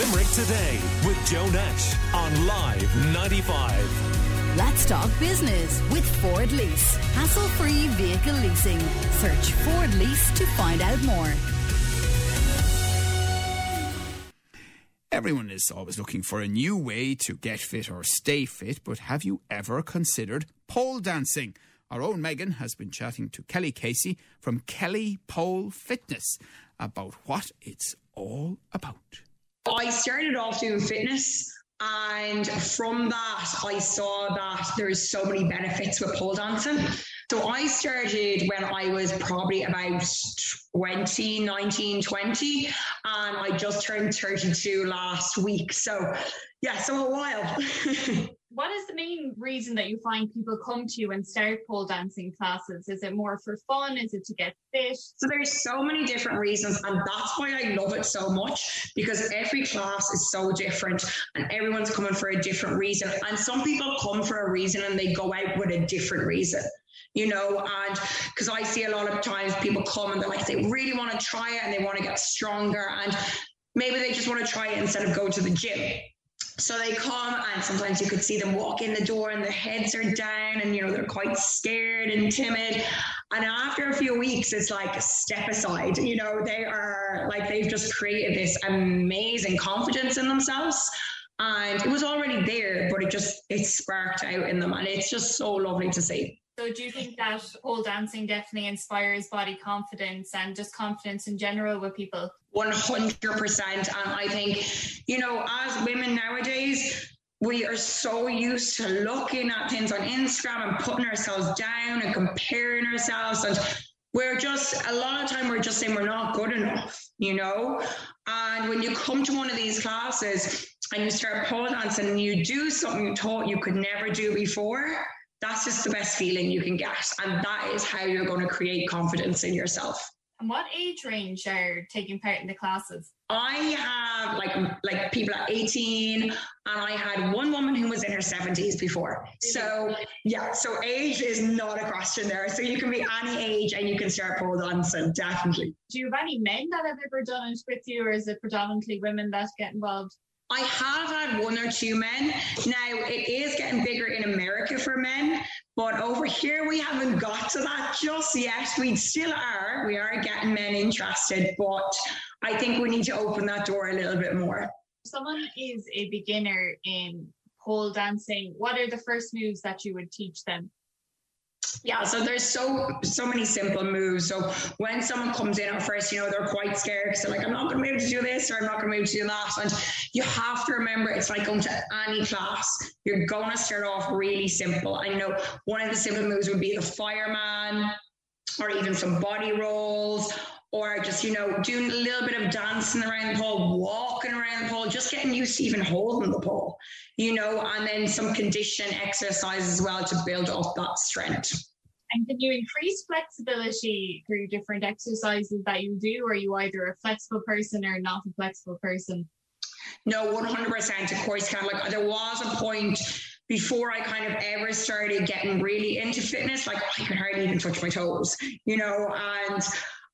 Limerick Today with Joe Nash on Live 95. Let's talk business with Ford Lease. Hassle free vehicle leasing. Search Ford Lease to find out more. Everyone is always looking for a new way to get fit or stay fit, but have you ever considered pole dancing? Our own Megan has been chatting to Kelly Casey from Kelly Pole Fitness about what it's all about. I started off doing fitness. And from that, I saw that there's so many benefits with pole dancing. So I started when I was probably about 20, 19, 20, and I just turned 32 last week. So, yeah, so a while. what is the main reason that you find people come to you and start pole dancing classes? Is it more for fun? Is it to get fit? So there's so many different reasons, and that's why I love it so much because every class is so different and everyone's coming for a different reason. And some people come for a reason and they go out with a different reason you know, and because I see a lot of times people come and they're like, they really want to try it and they want to get stronger, and maybe they just want to try it instead of go to the gym. So they come, and sometimes you could see them walk in the door, and their heads are down, and you know they're quite scared and timid. And after a few weeks, it's like step aside. You know, they are like they've just created this amazing confidence in themselves and it was already there but it just it sparked out in them and it's just so lovely to see so do you think that pole dancing definitely inspires body confidence and just confidence in general with people? 100% and i think you know as women nowadays we are so used to looking at things on instagram and putting ourselves down and comparing ourselves. And we're just a lot of time we're just saying we're not good enough you know? And when you come to one of these classes and you start pole dancing and you do something you thought you could never do before that's just the best feeling you can get. And that is how you're going to create confidence in yourself. And what age range are taking part in the classes? I have like like people at 18 and I had one woman who was in her 70s before. So yeah, so age is not a question there. So you can be any age and you can start pole dancing, definitely. Do you have any men that have ever done it with you or is it predominantly women that get involved? I have had one or two men. Now it is getting bigger in America for men, but over here we haven't got to that just yet. We still are. We are getting men interested, but I think we need to open that door a little bit more. Someone is a beginner in pole dancing. What are the first moves that you would teach them? Yeah, so there's so so many simple moves. So when someone comes in at first, you know, they're quite scared because they're like, I'm not going to be able to do this or I'm not going to be able to do that. And you have to remember, it's like going to any class. You're going to start off really simple. I know one of the simple moves would be the fireman, or even some body rolls, or just you know doing a little bit of dancing around the pole, walking around the pole, just getting used to even holding the pole, you know, and then some condition exercise as well to build up that strength. And can you increase flexibility through different exercises that you do? Or are you either a flexible person or not a flexible person? No, 100%. Of course, kind of like there was a point before I kind of ever started getting really into fitness, like I could hardly even touch my toes, you know, and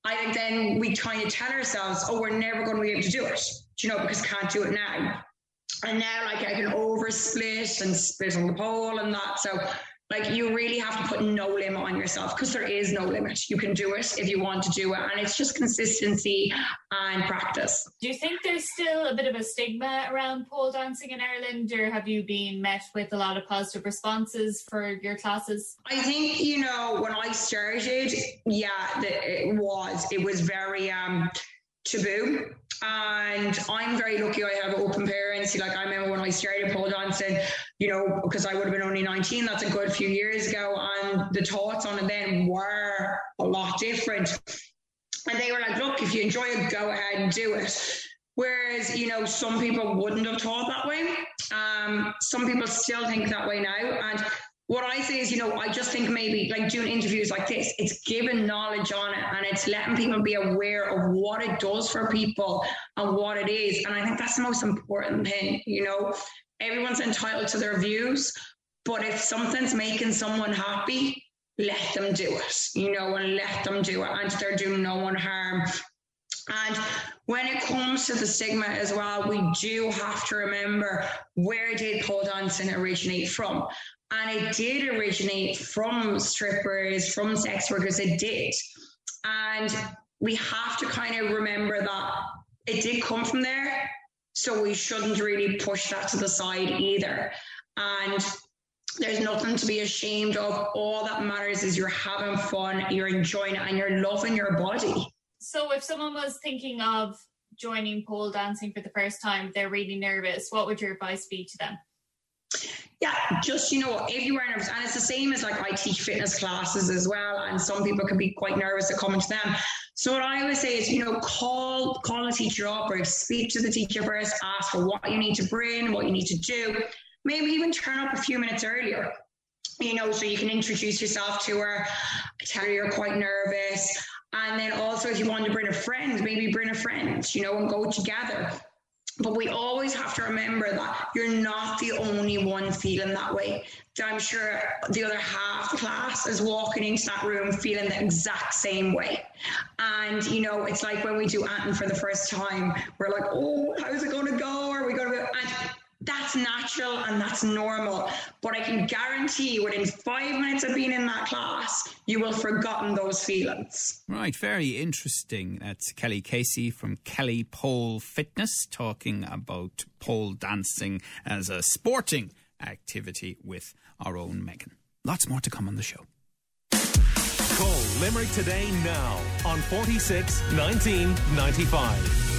I think then we kind of tell ourselves, oh, we're never going to be able to do it, you know, because can't do it now. And now, like, I can oversplit and split on the pole and that. So like you really have to put no limit on yourself because there is no limit. You can do it if you want to do it. And it's just consistency and practice. Do you think there's still a bit of a stigma around pole dancing in Ireland or have you been met with a lot of positive responses for your classes? I think, you know, when I started, yeah, it was. It was very um taboo. And I'm very lucky I have open parents. Like I remember when I started pole dancing, you know, because I would have been only 19, that's a good few years ago. And the thoughts on it then were a lot different. And they were like, look, if you enjoy it, go ahead and do it. Whereas, you know, some people wouldn't have thought that way. Um, some people still think that way now. And what I say is, you know, I just think maybe like doing interviews like this, it's giving knowledge on it and it's letting people be aware of what it does for people and what it is. And I think that's the most important thing, you know. Everyone's entitled to their views, but if something's making someone happy, let them do it, you know, and let them do it. And they're doing no one harm. And when it comes to the stigma as well, we do have to remember where did pole dancing originate from? And it did originate from strippers, from sex workers, it did. And we have to kind of remember that it did come from there. So we shouldn't really push that to the side either. And there's nothing to be ashamed of. All that matters is you're having fun, you're enjoying it, and you're loving your body. So, if someone was thinking of joining pole dancing for the first time, they're really nervous, what would your advice be to them? Yeah, just you know, if you are nervous, and it's the same as like I teach fitness classes as well, and some people can be quite nervous to come into them. So what I always say is, you know, call call a teacher up or speak to the teacher first, ask for what you need to bring, what you need to do, maybe even turn up a few minutes earlier. You know, so you can introduce yourself to her, tell her you're quite nervous. And then also, if you want to bring a friend, maybe bring a friend, you know, and go together. But we always have to remember that you're not the only one feeling that way. I'm sure the other half class is walking into that room feeling the exact same way. And, you know, it's like when we do Anton for the first time, we're like, oh, how's it going to go? Are we going to that's natural and that's normal. But I can guarantee within five minutes of being in that class, you will have forgotten those feelings. Right, very interesting. That's Kelly Casey from Kelly Pole Fitness talking about pole dancing as a sporting activity with our own Megan. Lots more to come on the show. Call Limerick today now on 46 1995.